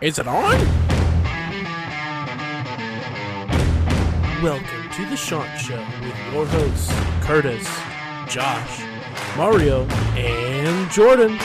Is it on? Welcome to the Chant Show with your hosts, Curtis, Josh, Mario, and Jordan.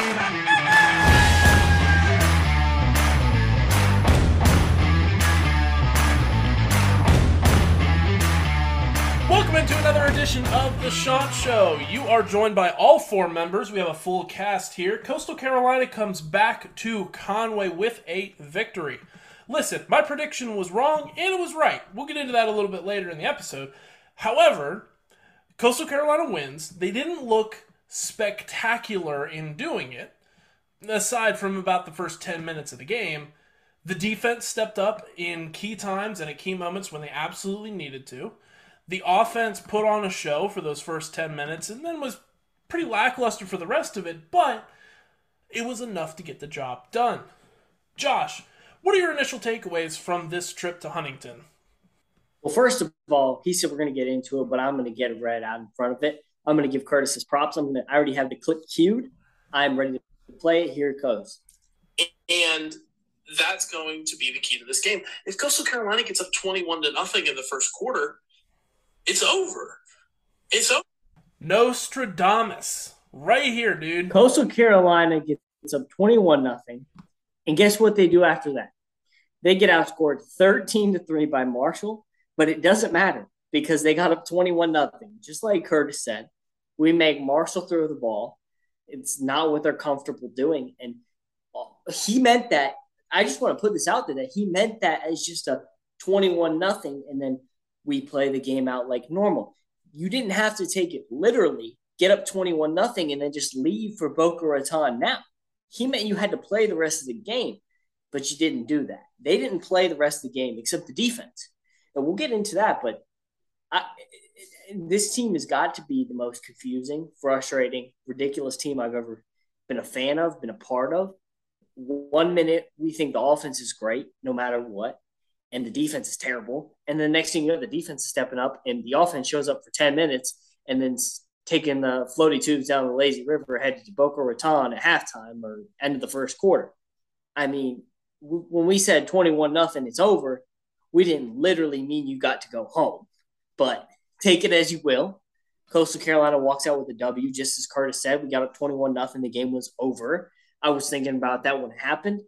Welcome into another edition of the Chant Show. You are joined by all four members. We have a full cast here. Coastal Carolina comes back to Conway with a victory. Listen, my prediction was wrong and it was right. We'll get into that a little bit later in the episode. However, Coastal Carolina wins. They didn't look spectacular in doing it, aside from about the first 10 minutes of the game. The defense stepped up in key times and at key moments when they absolutely needed to. The offense put on a show for those first 10 minutes and then was pretty lackluster for the rest of it, but it was enough to get the job done. Josh, what are your initial takeaways from this trip to Huntington? Well, first of all, he said we're going to get into it, but I'm going to get it right out in front of it. I'm going to give Curtis his props. I'm going to. I already have the clip queued. I'm ready to play it. Here it goes. And that's going to be the key to this game. If Coastal Carolina gets up 21 to nothing in the first quarter, it's over. It's over. Nostradamus. Right here, dude. Coastal Carolina gets up 21 nothing, and guess what they do after that? They get outscored 13 to three by Marshall, but it doesn't matter because they got up 21 nothing. Just like Curtis said, we make Marshall throw the ball. It's not what they're comfortable doing, and uh, he meant that. I just want to put this out there that he meant that as just a 21 nothing, and then we play the game out like normal. You didn't have to take it literally, get up 21 nothing, and then just leave for Boca Raton now. He meant you had to play the rest of the game, but you didn't do that. They didn't play the rest of the game except the defense. And we'll get into that, but I, this team has got to be the most confusing, frustrating, ridiculous team I've ever been a fan of, been a part of. One minute we think the offense is great no matter what and the defense is terrible. And the next thing you know, the defense is stepping up, and the offense shows up for 10 minutes and then taking the floaty tubes down the lazy river, headed to Boca Raton at halftime or end of the first quarter. I mean, w- when we said 21 nothing, it's over, we didn't literally mean you got to go home, but take it as you will. Coastal Carolina walks out with a W, just as Curtis said. We got up 21 nothing. The game was over. I was thinking about that when it happened.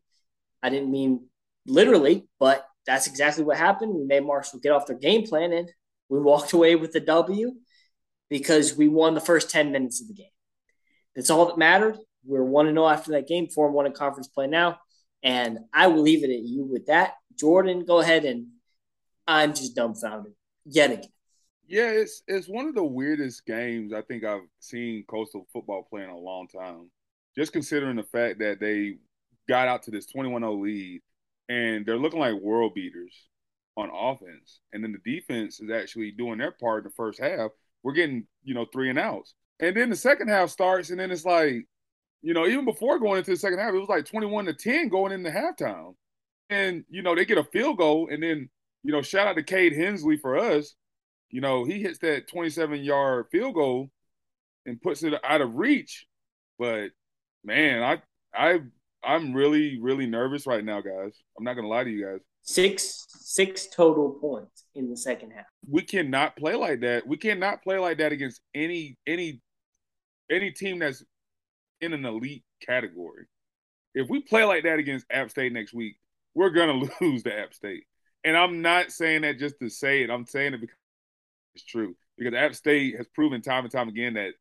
I didn't mean literally, but that's exactly what happened. We made Marshall get off their game plan and we walked away with the W because we won the first 10 minutes of the game. That's all that mattered. We're 1 0 after that game, 4 1 in conference play now. And I will leave it at you with that. Jordan, go ahead and I'm just dumbfounded yet again. Yeah, it's it's one of the weirdest games I think I've seen Coastal football play in a long time. Just considering the fact that they got out to this 21-0 lead and they're looking like world beaters on offense. And then the defense is actually doing their part in the first half. We're getting, you know, three and outs. And then the second half starts, and then it's like, you know, even before going into the second half, it was like 21 to 10 going into halftime. And, you know, they get a field goal, and then, you know, shout out to Cade Hensley for us. You know, he hits that 27 yard field goal and puts it out of reach. But man, I I I'm really, really nervous right now, guys. I'm not gonna lie to you guys. Six six total points in the second half. We cannot play like that. We cannot play like that against any any any team that's in an elite category. If we play like that against App State next week, we're gonna lose to App State. And I'm not saying that just to say it. I'm saying it because it's true. Because App State has proven time and time again that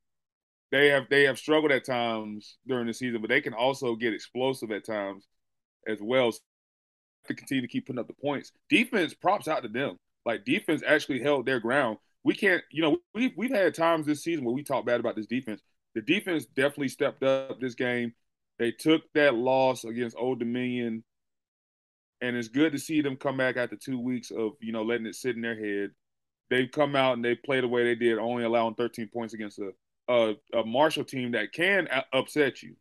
they have they have struggled at times during the season, but they can also get explosive at times as well. So to continue to keep putting up the points. Defense props out to them. Like defense actually held their ground. We can't, you know, we've we've had times this season where we talk bad about this defense. The defense definitely stepped up this game. They took that loss against Old Dominion, and it's good to see them come back after two weeks of you know letting it sit in their head. They've come out and they played the way they did, only allowing 13 points against a a, a Marshall team that can upset you.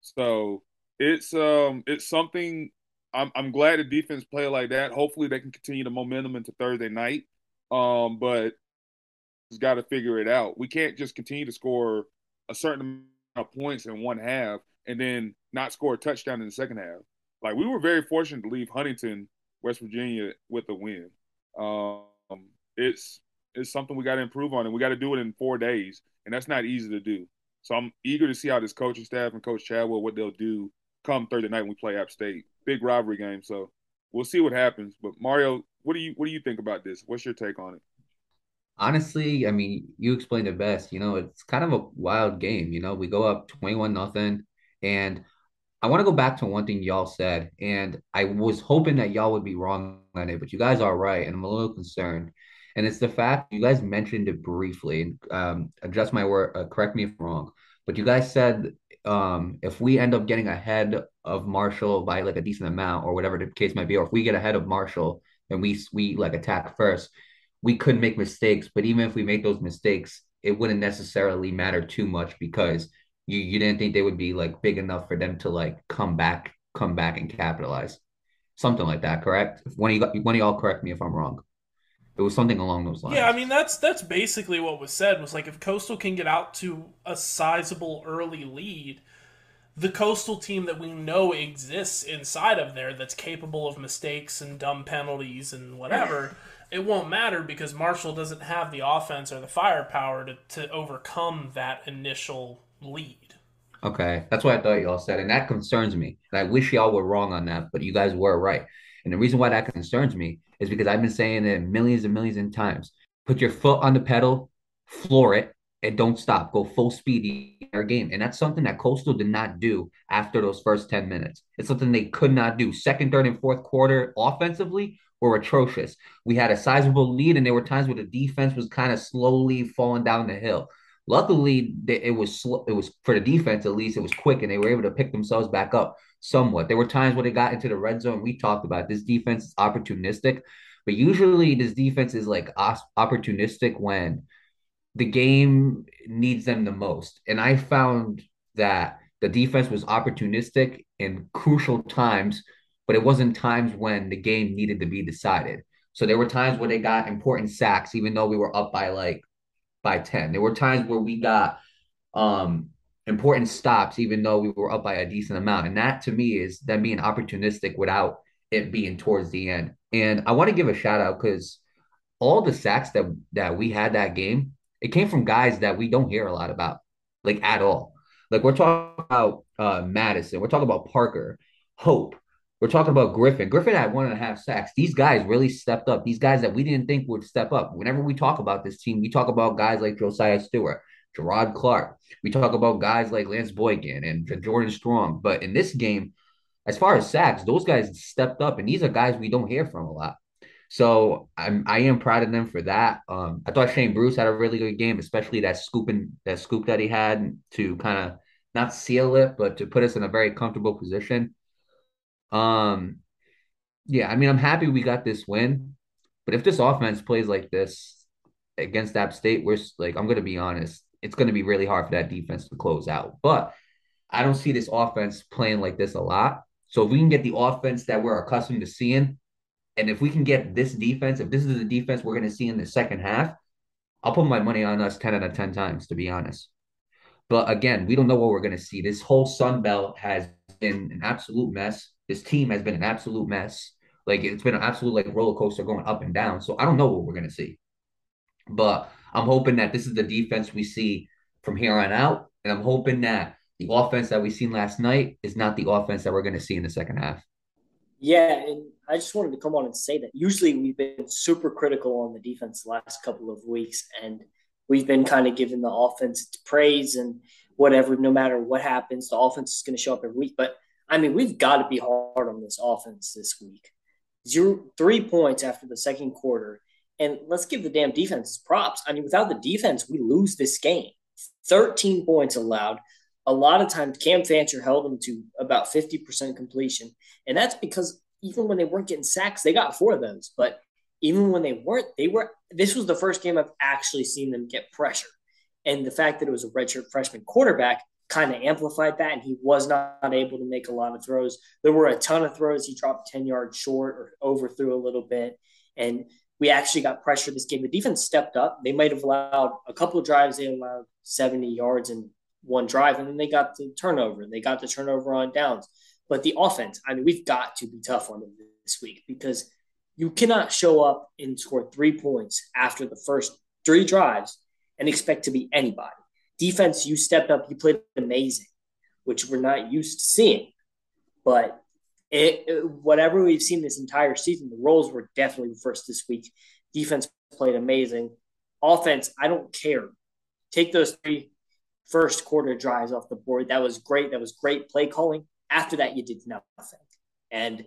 So it's um it's something I'm I'm glad the defense play like that. Hopefully they can continue the momentum into Thursday night. Um, but it's got to figure it out. We can't just continue to score a certain amount of points in one half and then not score a touchdown in the second half. like we were very fortunate to leave Huntington, West Virginia, with a win. Um, it's it's something we got to improve on, and we got to do it in four days, and that's not easy to do. So I'm eager to see how this coaching staff and Coach Chadwell what they'll do come Thursday night when we play App State. Big rivalry game, so we'll see what happens. But Mario, what do you what do you think about this? What's your take on it? Honestly, I mean, you explained it best. You know, it's kind of a wild game. You know, we go up 21 nothing and I want to go back to one thing y'all said, and I was hoping that y'all would be wrong on it, but you guys are right, and I'm a little concerned. And it's the fact you guys mentioned it briefly. Um, adjust my word, uh, correct me if I'm wrong, but you guys said um, if we end up getting ahead of Marshall by like a decent amount, or whatever the case might be, or if we get ahead of Marshall and we we like attack first, we could make mistakes. But even if we make those mistakes, it wouldn't necessarily matter too much because you you didn't think they would be like big enough for them to like come back come back and capitalize something like that correct one of you one of y'all correct me if i'm wrong it was something along those lines yeah i mean that's that's basically what was said was like if coastal can get out to a sizable early lead the coastal team that we know exists inside of there that's capable of mistakes and dumb penalties and whatever it won't matter because marshall doesn't have the offense or the firepower to, to overcome that initial lead. Okay, that's what I thought y'all said, and that concerns me. And I wish y'all were wrong on that, but you guys were right. And the reason why that concerns me is because I've been saying it millions and millions of times. Put your foot on the pedal, floor it, and don't stop. Go full speed in our game. And that's something that Coastal did not do after those first 10 minutes. It's something they could not do. Second, third, and fourth quarter offensively were atrocious. We had a sizable lead, and there were times where the defense was kind of slowly falling down the hill. Luckily, it was it was for the defense at least. It was quick, and they were able to pick themselves back up somewhat. There were times when they got into the red zone. We talked about this defense is opportunistic, but usually this defense is like opportunistic when the game needs them the most. And I found that the defense was opportunistic in crucial times, but it wasn't times when the game needed to be decided. So there were times where they got important sacks, even though we were up by like by 10. There were times where we got um important stops, even though we were up by a decent amount. And that to me is them being opportunistic without it being towards the end. And I want to give a shout out because all the sacks that that we had that game, it came from guys that we don't hear a lot about, like at all. Like we're talking about uh, Madison, we're talking about Parker, Hope, we're talking about Griffin. Griffin had one and a half sacks. These guys really stepped up. These guys that we didn't think would step up. Whenever we talk about this team, we talk about guys like Josiah Stewart, Gerard Clark. We talk about guys like Lance Boykin and Jordan Strong. But in this game, as far as sacks, those guys stepped up, and these are guys we don't hear from a lot. So I'm I am proud of them for that. Um, I thought Shane Bruce had a really good game, especially that scooping that scoop that he had to kind of not seal it, but to put us in a very comfortable position. Um, yeah, I mean, I'm happy we got this win, but if this offense plays like this against App State, we're like, I'm gonna be honest, it's gonna be really hard for that defense to close out. But I don't see this offense playing like this a lot. So if we can get the offense that we're accustomed to seeing, and if we can get this defense, if this is the defense we're gonna see in the second half, I'll put my money on us 10 out of 10 times, to be honest. But again, we don't know what we're going to see. This whole Sun Belt has been an absolute mess. This team has been an absolute mess. Like it's been an absolute like roller coaster going up and down. So I don't know what we're gonna see. But I'm hoping that this is the defense we see from here on out. And I'm hoping that the offense that we seen last night is not the offense that we're gonna see in the second half. Yeah, and I just wanted to come on and say that usually we've been super critical on the defense the last couple of weeks, and we've been kind of giving the offense its praise and whatever, no matter what happens, the offense is going to show up every week. But I mean, we've got to be hard on this offense this week. Zero, three points after the second quarter. And let's give the damn defense props. I mean, without the defense, we lose this game. 13 points allowed. A lot of times, Cam Fancher held them to about 50% completion. And that's because even when they weren't getting sacks, they got four of those. But even when they weren't, they were. This was the first game I've actually seen them get pressure. And the fact that it was a redshirt freshman quarterback kind of amplified that, and he was not able to make a lot of throws. There were a ton of throws he dropped 10 yards short or overthrew a little bit. And we actually got pressure this game. The defense stepped up. They might have allowed a couple of drives, they allowed 70 yards in one drive, and then they got the turnover. They got the turnover on downs. But the offense, I mean, we've got to be tough on them this week because you cannot show up and score three points after the first three drives and expect to be anybody. Defense, you stepped up, you played amazing, which we're not used to seeing. But it, whatever we've seen this entire season, the roles were definitely reversed this week. Defense played amazing. Offense, I don't care. Take those three first quarter drives off the board. That was great. That was great play calling. After that, you did nothing. And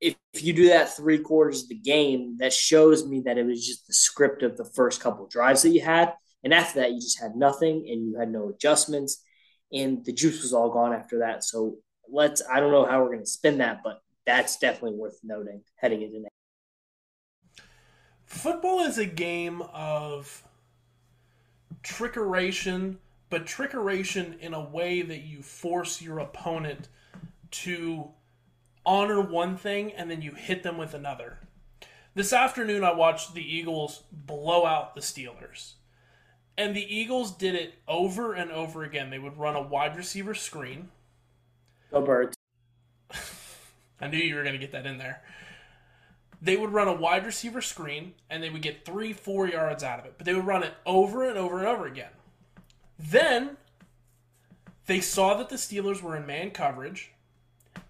if, if you do that three quarters of the game, that shows me that it was just the script of the first couple drives that you had. And after that, you just had nothing and you had no adjustments. And the juice was all gone after that. So let's, I don't know how we're going to spin that, but that's definitely worth noting heading into next. Football is a game of trickeration, but trickeration in a way that you force your opponent to honor one thing and then you hit them with another. This afternoon, I watched the Eagles blow out the Steelers. And the Eagles did it over and over again. They would run a wide receiver screen. Go birds. I knew you were going to get that in there. They would run a wide receiver screen and they would get three, four yards out of it. But they would run it over and over and over again. Then they saw that the Steelers were in man coverage.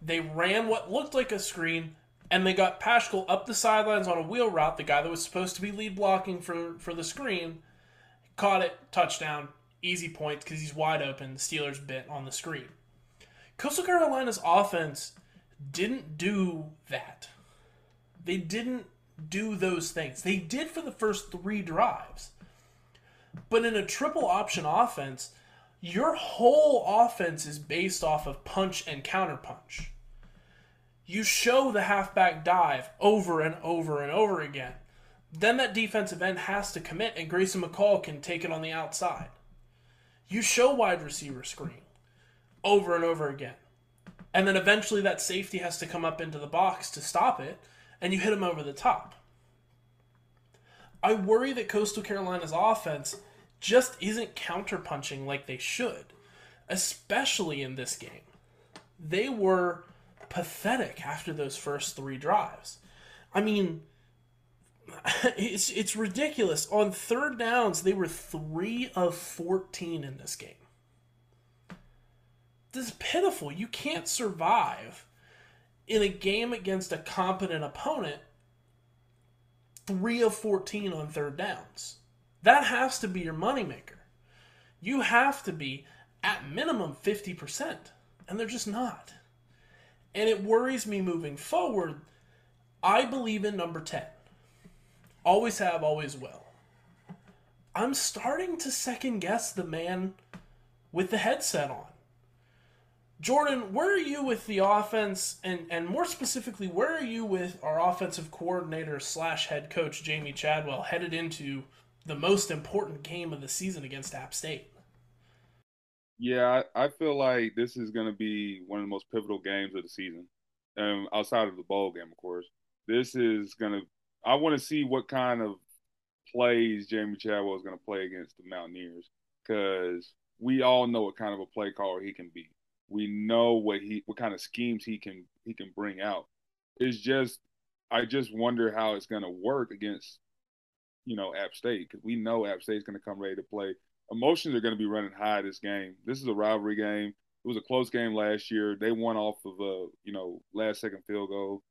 They ran what looked like a screen and they got Paschal up the sidelines on a wheel route, the guy that was supposed to be lead blocking for, for the screen, caught it, touchdown, easy points because he's wide open. The Steelers bit on the screen. Coastal Carolina's offense didn't do that. They didn't do those things. They did for the first three drives. But in a triple option offense, your whole offense is based off of punch and counterpunch. You show the halfback dive over and over and over again. Then that defensive end has to commit, and Grayson McCall can take it on the outside. You show wide receiver screen over and over again. And then eventually that safety has to come up into the box to stop it, and you hit him over the top. I worry that Coastal Carolina's offense just isn't counterpunching like they should, especially in this game. They were pathetic after those first three drives. I mean, it's it's ridiculous. On third downs, they were three of fourteen in this game. This is pitiful. You can't survive in a game against a competent opponent. Three of fourteen on third downs. That has to be your moneymaker. You have to be at minimum 50%, and they're just not. And it worries me moving forward. I believe in number 10. Always have, always will. I'm starting to second guess the man with the headset on. Jordan, where are you with the offense, and, and more specifically, where are you with our offensive coordinator slash head coach Jamie Chadwell headed into the most important game of the season against App State. Yeah, I, feel like this is going to be one of the most pivotal games of the season, um, outside of the bowl game, of course. This is going to. I want to see what kind of plays Jamie Chadwell is going to play against the Mountaineers because we all know what kind of a play caller he can be. We know what he, what kind of schemes he can he can bring out. It's just, I just wonder how it's going to work against you know App State because we know App State's going to come ready to play. Emotions are going to be running high this game. This is a rivalry game. It was a close game last year. They won off of a you know last second field goal,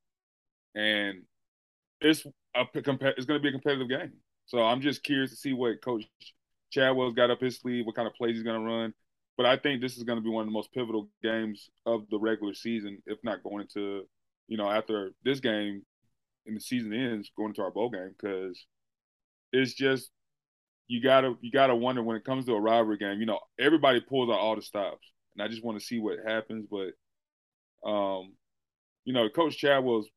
and it's a it's going to be a competitive game. So I'm just curious to see what Coach Chadwell's got up his sleeve, what kind of plays he's going to run. But I think this is going to be one of the most pivotal games of the regular season, if not going into, you know, after this game and the season ends, going into our bowl game because it's just you gotta you gotta wonder when it comes to a rivalry game. You know, everybody pulls out all the stops, and I just want to see what happens. But, um, you know, Coach Chadwell's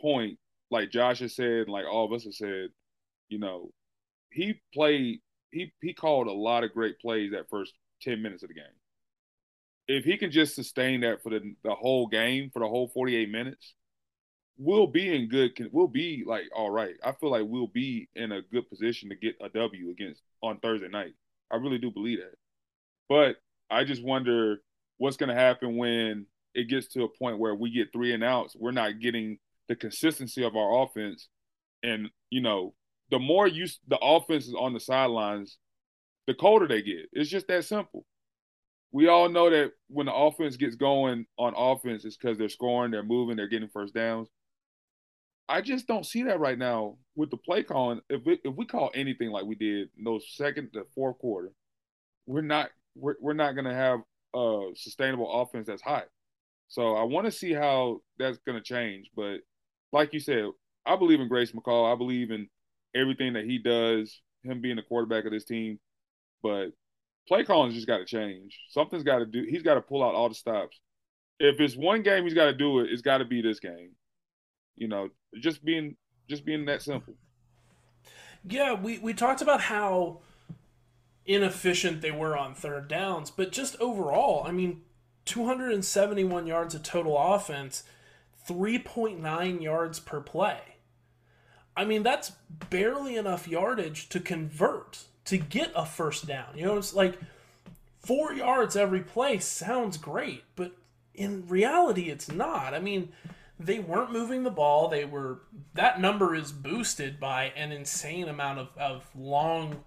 point, like Josh has said, like all of us have said, you know, he played he he called a lot of great plays that first ten minutes of the game. If he can just sustain that for the the whole game for the whole forty eight minutes, we'll be in good we'll be like all right i feel like we'll be in a good position to get a w against on thursday night. I really do believe that. But i just wonder what's going to happen when it gets to a point where we get three and outs, we're not getting the consistency of our offense. And, you know, the more you the offense is on the sidelines, the colder they get. It's just that simple. We all know that when the offense gets going on offense, it's because they're scoring, they're moving, they're getting first downs. I just don't see that right now with the play calling. If we, if we call anything like we did in those second to fourth quarter, we're not we're, we're not going to have a sustainable offense that's hot. So I want to see how that's going to change. But like you said, I believe in Grayson McCall. I believe in everything that he does, him being the quarterback of this team. But play calling's just got to change. Something's got to do. He's got to pull out all the stops. If it's one game he's got to do it, it's got to be this game. You know, just being just being that simple. Yeah, we we talked about how inefficient they were on third downs, but just overall, I mean, 271 yards of total offense, 3.9 yards per play. I mean, that's barely enough yardage to convert to get a first down. You know, it's like four yards every play sounds great, but in reality, it's not. I mean, they weren't moving the ball. They were that number is boosted by an insane amount of, of long,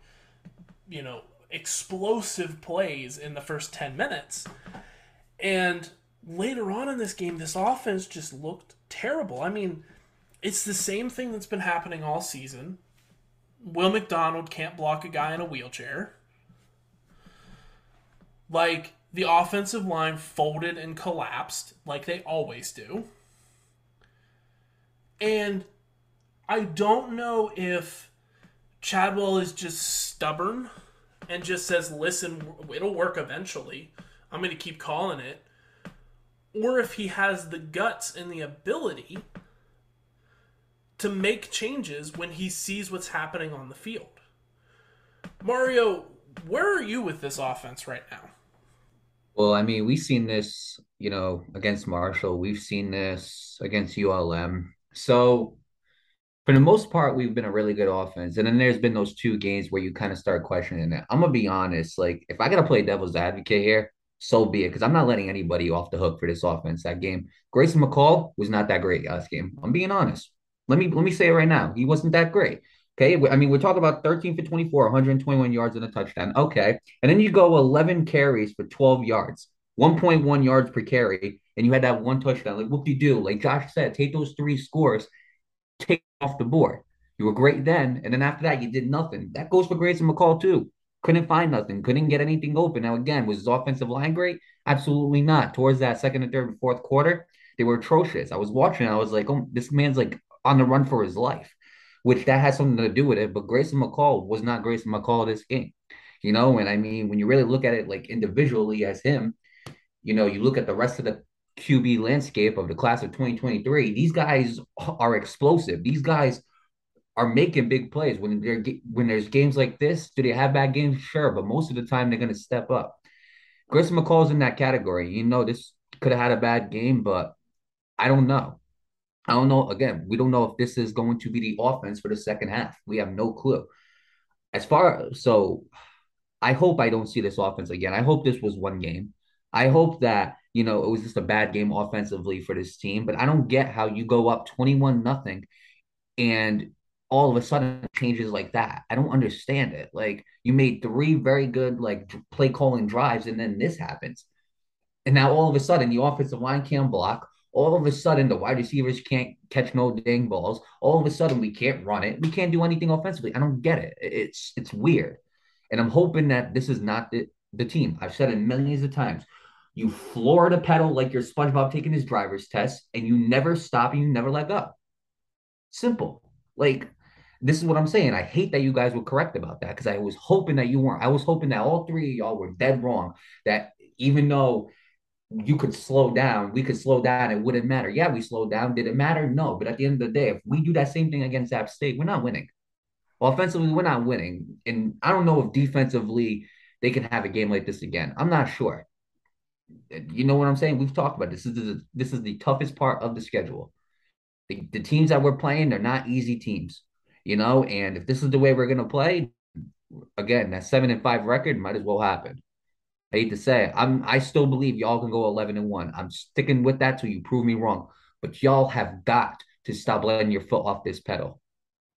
you know, explosive plays in the first 10 minutes. And later on in this game, this offense just looked terrible. I mean, it's the same thing that's been happening all season. Will McDonald can't block a guy in a wheelchair. Like, the offensive line folded and collapsed, like they always do. And I don't know if Chadwell is just stubborn and just says, listen, it'll work eventually. I'm going to keep calling it. Or if he has the guts and the ability to make changes when he sees what's happening on the field. Mario, where are you with this offense right now? Well, I mean, we've seen this, you know, against Marshall. We've seen this against ULM. So, for the most part, we've been a really good offense. And then there's been those two games where you kind of start questioning it. I'm going to be honest. Like, if I got to play devil's advocate here, so be it. Because I'm not letting anybody off the hook for this offense that game. Grayson McCall was not that great last game. I'm being honest. Let me let me say it right now. He wasn't that great. Okay. I mean, we're talking about 13 for 24, 121 yards and a touchdown. Okay. And then you go 11 carries for 12 yards, 1.1 yards per carry, and you had that one touchdown. Like, what do you do? Like Josh said, take those three scores, take off the board. You were great then. And then after that, you did nothing. That goes for Grayson McCall, too. Couldn't find nothing. Couldn't get anything open. Now, again, was his offensive line great? Absolutely not. Towards that second and third and fourth quarter, they were atrocious. I was watching. I was like, oh, this man's like on the run for his life, which that has something to do with it. But Grayson McCall was not Grayson McCall this game, you know. And I mean, when you really look at it like individually as him, you know, you look at the rest of the QB landscape of the class of 2023. These guys are explosive. These guys are making big plays when they're when there's games like this. Do they have bad games? Sure, but most of the time they're going to step up. Grayson McCall's in that category. You know, this could have had a bad game, but I don't know. I don't know. Again, we don't know if this is going to be the offense for the second half. We have no clue. As far so, I hope I don't see this offense again. I hope this was one game. I hope that you know it was just a bad game offensively for this team. But I don't get how you go up twenty-one nothing, and all of a sudden changes like that. I don't understand it. Like you made three very good like play calling drives, and then this happens, and now all of a sudden the offensive line can't block all of a sudden the wide receivers can't catch no dang balls. All of a sudden we can't run it. We can't do anything offensively. I don't get it. It's it's weird. And I'm hoping that this is not the, the team. I've said it millions of times. You floor the pedal like you're SpongeBob taking his driver's test, and you never stop and you never let go. Simple. Like this is what I'm saying. I hate that you guys were correct about that because I was hoping that you weren't. I was hoping that all three of y'all were dead wrong. That even though you could slow down. We could slow down. It wouldn't matter. Yeah, we slowed down. Did it matter? No. But at the end of the day, if we do that same thing against App State, we're not winning. Well, Offensively, we're not winning. And I don't know if defensively they can have a game like this again. I'm not sure. You know what I'm saying? We've talked about this. This is the, this is the toughest part of the schedule. The, the teams that we're playing, they're not easy teams. You know, and if this is the way we're gonna play, again, that seven and five record might as well happen. I hate to say it. I'm I still believe y'all can go 11 and 1. I'm sticking with that till you prove me wrong. But y'all have got to stop letting your foot off this pedal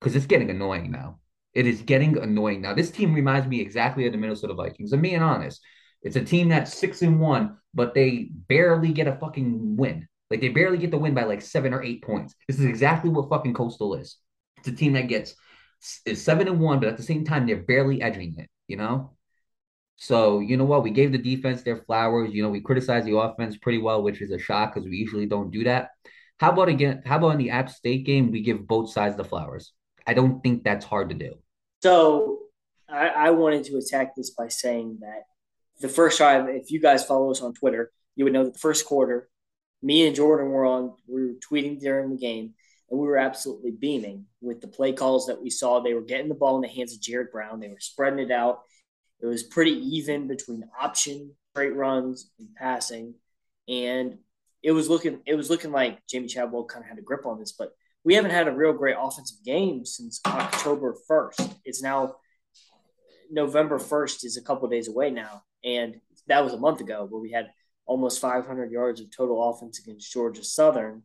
because it's getting annoying now. It is getting annoying now. This team reminds me exactly of the Minnesota Vikings. I'm being honest. It's a team that's six and one, but they barely get a fucking win. Like they barely get the win by like seven or eight points. This is exactly what fucking Coastal is. A team that gets is seven and one, but at the same time they're barely edging it. You know. So you know what? We gave the defense their flowers. You know we criticized the offense pretty well, which is a shock because we usually don't do that. How about again? How about in the App State game we give both sides the flowers? I don't think that's hard to do. So I, I wanted to attack this by saying that the first drive, if you guys follow us on Twitter, you would know that the first quarter, me and Jordan were on, we were tweeting during the game, and we were absolutely beaming with the play calls that we saw. They were getting the ball in the hands of Jared Brown. They were spreading it out. It was pretty even between option, straight runs, and passing. And it was looking it was looking like Jamie Chadwell kind of had a grip on this, but we haven't had a real great offensive game since October 1st. It's now November 1st is a couple days away now. And that was a month ago where we had almost 500 yards of total offense against Georgia Southern.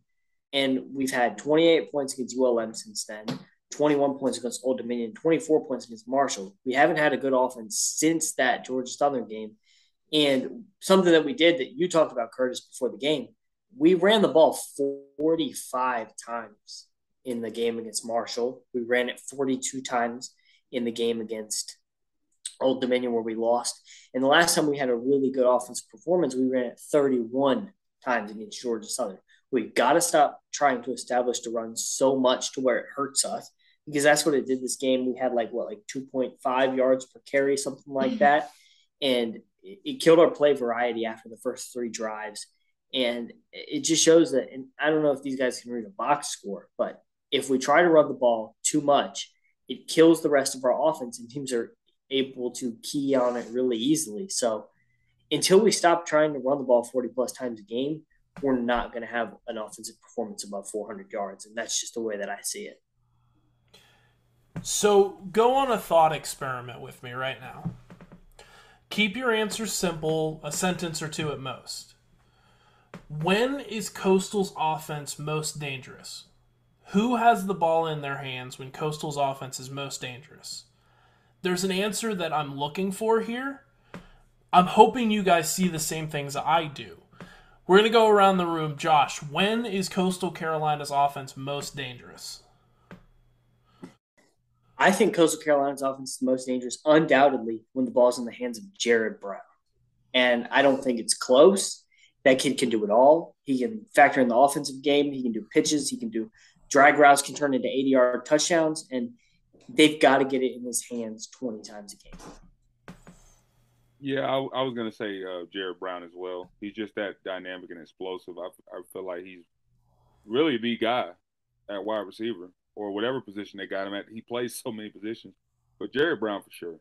And we've had 28 points against ULM since then, 21 points against Old Dominion, 24 points against Marshall. We haven't had a good offense since that Georgia Southern game. And something that we did that you talked about, Curtis, before the game, we ran the ball 45 times in the game against Marshall. We ran it 42 times in the game against Old Dominion where we lost. And the last time we had a really good offensive performance, we ran it 31 times against Georgia Southern. We've got to stop trying to establish the run so much to where it hurts us because that's what it did this game. We had like what, like 2.5 yards per carry, something like mm-hmm. that. And it, it killed our play variety after the first three drives. And it just shows that, and I don't know if these guys can read a box score, but if we try to run the ball too much, it kills the rest of our offense, and teams are able to key on it really easily. So until we stop trying to run the ball 40 plus times a game, we're not going to have an offensive performance above 400 yards. And that's just the way that I see it. So go on a thought experiment with me right now. Keep your answers simple, a sentence or two at most. When is Coastal's offense most dangerous? Who has the ball in their hands when Coastal's offense is most dangerous? There's an answer that I'm looking for here. I'm hoping you guys see the same things I do. We're going to go around the room. Josh, when is Coastal Carolina's offense most dangerous? I think Coastal Carolina's offense is the most dangerous, undoubtedly, when the ball's in the hands of Jared Brown. And I don't think it's close. That kid can do it all. He can factor in the offensive game. He can do pitches. He can do drag routes can turn into 80 yard touchdowns, and they've got to get it in his hands 20 times a game. Yeah, I, I was to say uh, Jared Brown as well. He's just that dynamic and explosive. I, I feel like he's really the guy at wide receiver or whatever position they got him at. He plays so many positions, but Jared Brown for sure.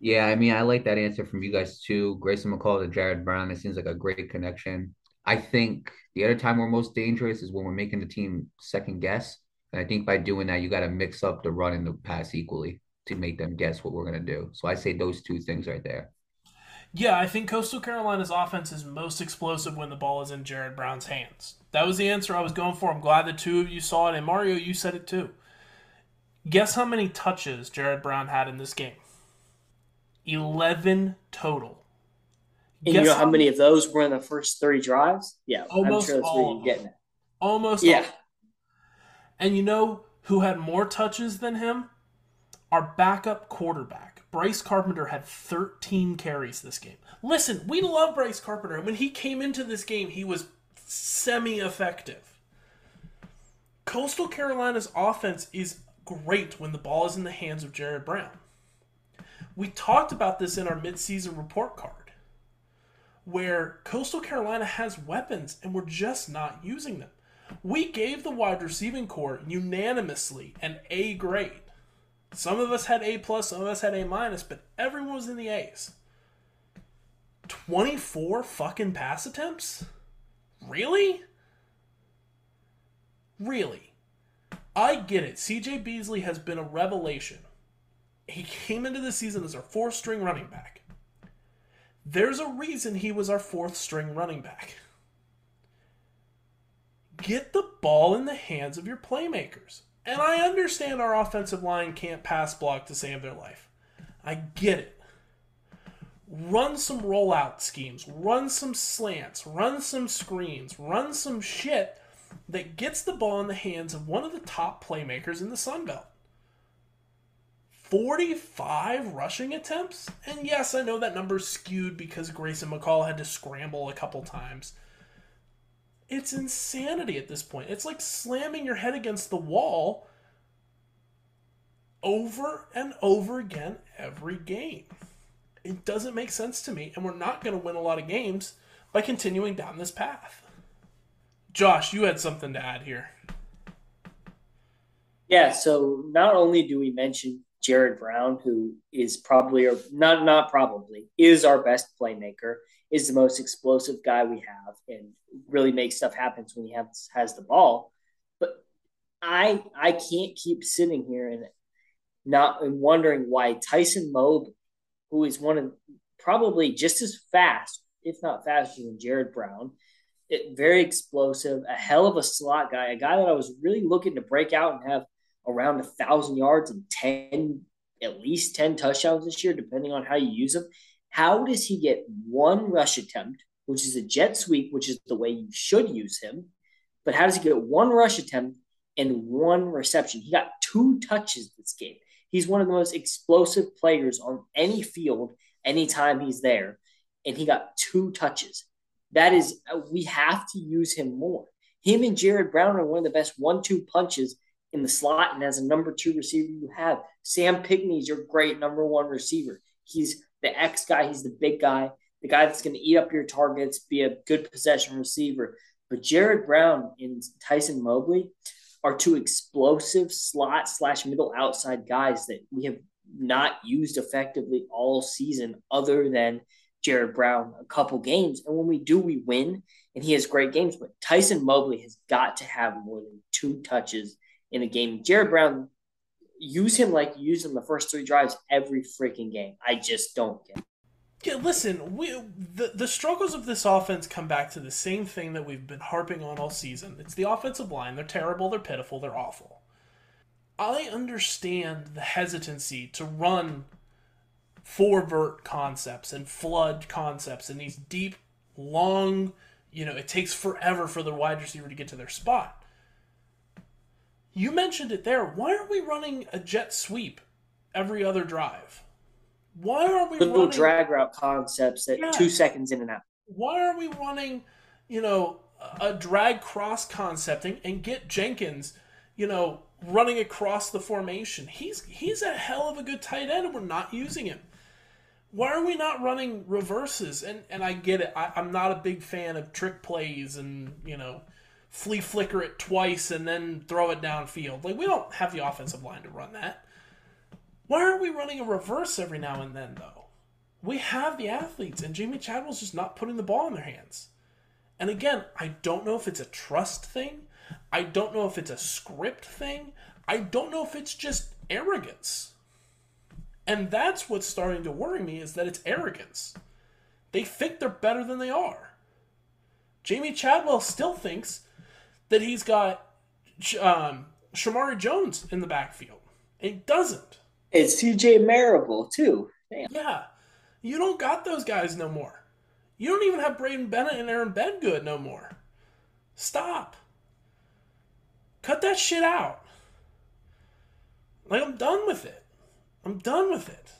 Yeah, I mean, I like that answer from you guys too. Grayson McCall to Jared Brown. It seems like a great connection. I think the other time we're most dangerous is when we're making the team second guess. And I think by doing that, you got to mix up the run and the pass equally to make them guess what we're going to do. So I say those two things right there. Yeah, I think Coastal Carolina's offense is most explosive when the ball is in Jared Brown's hands. That was the answer I was going for. I'm glad the two of you saw it. And Mario, you said it too. Guess how many touches Jared Brown had in this game? 11 total. And you know how many of those were in the first three drives? Yeah, almost I'm sure that's where you're getting it. Almost yeah. All. And you know who had more touches than him? Our backup quarterback. Bryce Carpenter had 13 carries this game. Listen, we love Bryce Carpenter. And when he came into this game, he was semi effective. Coastal Carolina's offense is great when the ball is in the hands of Jared Brown. We talked about this in our midseason report card where Coastal Carolina has weapons and we're just not using them. We gave the wide receiving core unanimously an A grade. Some of us had A plus, some of us had A minus, but everyone was in the A's. 24 fucking pass attempts? Really? Really? I get it. CJ Beasley has been a revelation. He came into the season as our fourth string running back. There's a reason he was our fourth string running back. Get the ball in the hands of your playmakers. And I understand our offensive line can't pass block to save their life. I get it. Run some rollout schemes, run some slants, run some screens, run some shit that gets the ball in the hands of one of the top playmakers in the Sun Belt. 45 rushing attempts? And yes, I know that number's skewed because Grayson McCall had to scramble a couple times. It's insanity at this point. It's like slamming your head against the wall over and over again every game. It doesn't make sense to me, and we're not going to win a lot of games by continuing down this path. Josh, you had something to add here. Yeah, so not only do we mention Jared Brown, who is probably or not not probably is our best playmaker, is the most explosive guy we have, and really makes stuff happen when he has has the ball. But I I can't keep sitting here and not and wondering why Tyson Mobley, who is one of probably just as fast, if not faster than Jared Brown, it, very explosive, a hell of a slot guy, a guy that I was really looking to break out and have around a thousand yards and 10 at least 10 touchdowns this year depending on how you use him how does he get one rush attempt which is a jet sweep which is the way you should use him but how does he get one rush attempt and one reception he got two touches this game he's one of the most explosive players on any field anytime he's there and he got two touches that is uh, we have to use him more him and jared brown are one of the best one-two punches in the slot and as a number two receiver you have. Sam Pinckney is your great number one receiver. He's the X guy, he's the big guy, the guy that's going to eat up your targets, be a good possession receiver. But Jared Brown and Tyson Mobley are two explosive slot slash middle outside guys that we have not used effectively all season, other than Jared Brown a couple games. And when we do, we win, and he has great games. But Tyson Mobley has got to have more than two touches in a game. Jared Brown, use him like you use him the first three drives every freaking game. I just don't get. Yeah, listen, we the the struggles of this offense come back to the same thing that we've been harping on all season. It's the offensive line. They're terrible, they're pitiful, they're awful. I understand the hesitancy to run four vert concepts and flood concepts and these deep, long, you know, it takes forever for the wide receiver to get to their spot. You mentioned it there. Why aren't we running a jet sweep every other drive? Why are we little running... drag route concepts that yeah. two seconds in and out? Why are we running, you know, a drag cross concepting and get Jenkins, you know, running across the formation? He's he's a hell of a good tight end, and we're not using him. Why are we not running reverses? And and I get it. I, I'm not a big fan of trick plays and you know flea flicker it twice and then throw it downfield. Like we don't have the offensive line to run that. Why aren't we running a reverse every now and then though? We have the athletes and Jamie Chadwell's just not putting the ball in their hands. And again, I don't know if it's a trust thing. I don't know if it's a script thing. I don't know if it's just arrogance. And that's what's starting to worry me is that it's arrogance. They think they're better than they are. Jamie Chadwell still thinks that he's got um, Shermari Jones in the backfield. It doesn't. It's CJ Marable too. Damn. Yeah, you don't got those guys no more. You don't even have Braydon Bennett and Aaron Bedgood no more. Stop. Cut that shit out. Like I'm done with it. I'm done with it.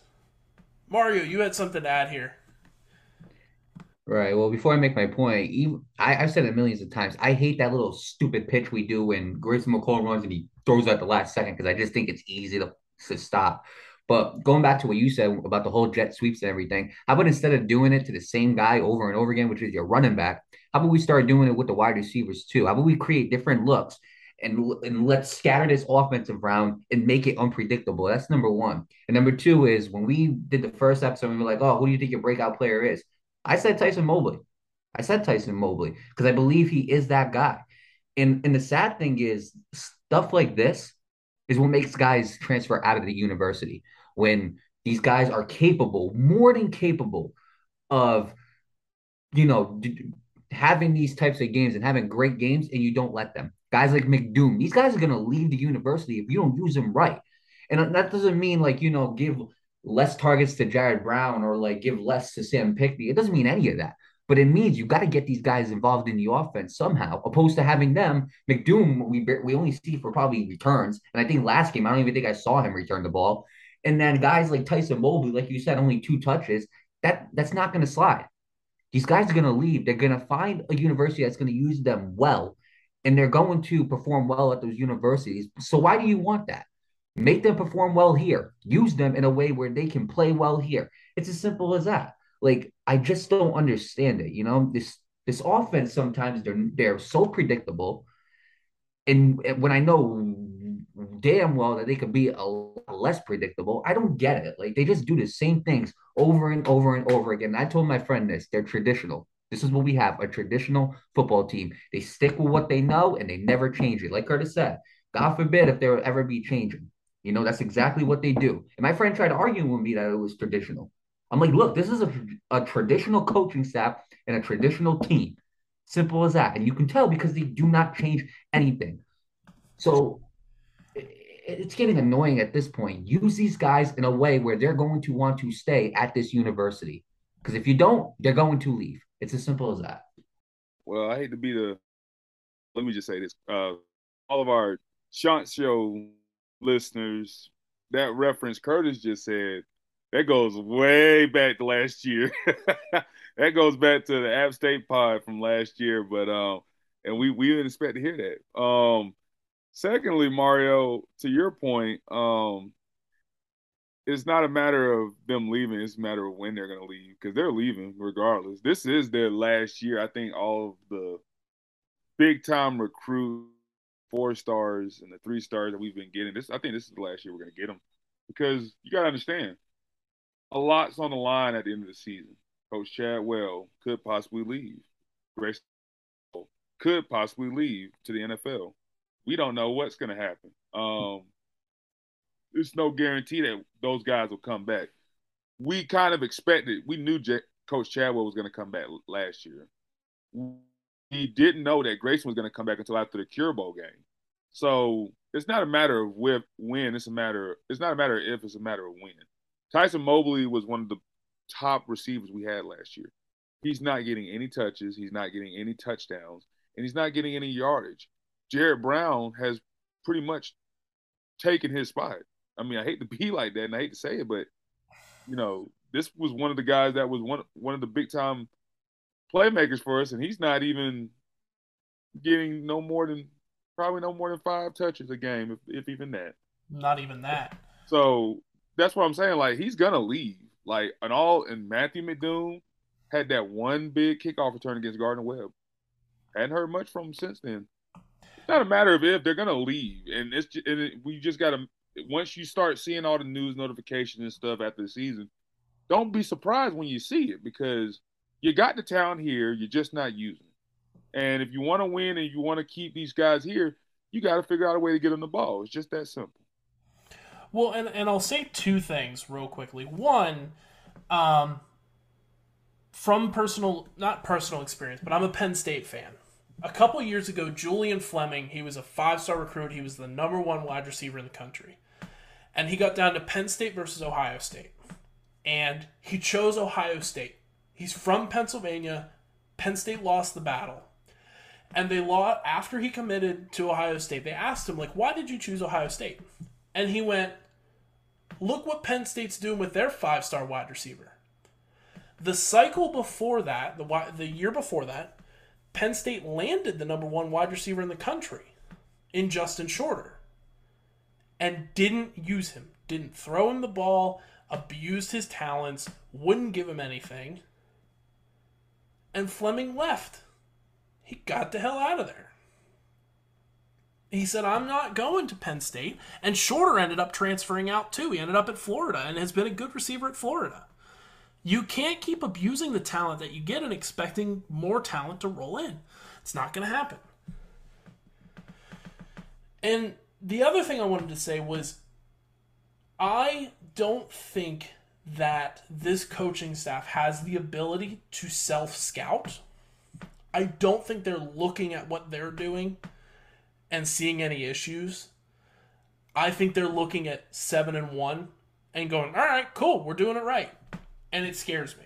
Mario, you had something to add here. Right. Well, before I make my point, even, I, have said it millions of times. I hate that little stupid pitch we do when Grayson McCall runs and he throws at the last second because I just think it's easy to, to stop. But going back to what you said about the whole jet sweeps and everything, how about instead of doing it to the same guy over and over again, which is your running back, how about we start doing it with the wide receivers too? How about we create different looks and, and let's scatter this offensive round and make it unpredictable? That's number one. And number two is when we did the first episode, we were like, oh, who do you think your breakout player is? I said Tyson Mobley. I said Tyson Mobley because I believe he is that guy. And and the sad thing is stuff like this is what makes guys transfer out of the university when these guys are capable, more than capable of, you know, having these types of games and having great games and you don't let them. Guys like McDoom, these guys are going to leave the university if you don't use them right. And that doesn't mean like, you know, give less targets to Jared Brown or like give less to Sam Pinckney. It doesn't mean any of that. But it means you got to get these guys involved in the offense somehow, opposed to having them. McDoom, we we only see for probably returns, and I think last game I don't even think I saw him return the ball. And then guys like Tyson Mobley, like you said, only two touches. That that's not going to slide. These guys are going to leave. They're going to find a university that's going to use them well, and they're going to perform well at those universities. So why do you want that? Make them perform well here. Use them in a way where they can play well here. It's as simple as that. Like I just don't understand it. You know, this this offense sometimes they're they're so predictable, and when I know damn well that they could be a less predictable, I don't get it. Like they just do the same things over and over and over again. I told my friend this: they're traditional. This is what we have a traditional football team. They stick with what they know and they never change it. Like Curtis said, God forbid if there will ever be changing. You know, that's exactly what they do. And my friend tried argue with me that it was traditional. I'm like, look, this is a, a traditional coaching staff and a traditional team. Simple as that. And you can tell because they do not change anything. So it's getting annoying at this point. Use these guys in a way where they're going to want to stay at this university. Because if you don't, they're going to leave. It's as simple as that. Well, I hate to be the. Let me just say this: uh, all of our Chant Show listeners, that reference Curtis just said that goes way back to last year. that goes back to the App State pod from last year, but um, and we we didn't expect to hear that. Um, secondly, Mario, to your point, um, it's not a matter of them leaving; it's a matter of when they're going to leave because they're leaving regardless. This is their last year. I think all of the big time recruit four stars and the three stars that we've been getting. This I think this is the last year we're going to get them because you got to understand a lot's on the line at the end of the season. Coach Chadwell could possibly leave. Grace could possibly leave to the NFL. We don't know what's going to happen. Um, there's no guarantee that those guys will come back. We kind of expected. We knew J- Coach Chadwell was going to come back last year. We didn't know that Grayson was going to come back until after the Cure Bowl game. So it's not a matter of when. It's a matter. It's not a matter of if. It's a matter of when. Tyson Mobley was one of the top receivers we had last year. He's not getting any touches. He's not getting any touchdowns, and he's not getting any yardage. Jared Brown has pretty much taken his spot. I mean, I hate to be like that, and I hate to say it, but you know, this was one of the guys that was one one of the big time playmakers for us, and he's not even getting no more than probably no more than five touches a game, if, if even that. Not even that. So that's what I'm saying. Like he's gonna leave. Like and all and Matthew McDoom had that one big kickoff return against Gardner Webb. Hadn't heard much from him since then. It's not a matter of if they're gonna leave, and it's just, and it, we just gotta. Once you start seeing all the news notifications and stuff after the season, don't be surprised when you see it because you got the talent here, you're just not using it. And if you want to win and you want to keep these guys here, you got to figure out a way to get them the ball. It's just that simple. Well, and, and I'll say two things real quickly. One, um, from personal, not personal experience, but I'm a Penn State fan. A couple years ago, Julian Fleming, he was a five star recruit. He was the number one wide receiver in the country. And he got down to Penn State versus Ohio State. And he chose Ohio State. He's from Pennsylvania. Penn State lost the battle. And they lost after he committed to Ohio State. They asked him, like, why did you choose Ohio State? And he went, Look what Penn State's doing with their five star wide receiver. The cycle before that, the, the year before that, Penn State landed the number one wide receiver in the country in Justin Shorter and didn't use him, didn't throw him the ball, abused his talents, wouldn't give him anything. And Fleming left. He got the hell out of there. He said, I'm not going to Penn State. And Shorter ended up transferring out too. He ended up at Florida and has been a good receiver at Florida. You can't keep abusing the talent that you get and expecting more talent to roll in. It's not going to happen. And the other thing I wanted to say was I don't think that this coaching staff has the ability to self scout. I don't think they're looking at what they're doing and seeing any issues. I think they're looking at seven and one and going, all right, cool, we're doing it right. And it scares me.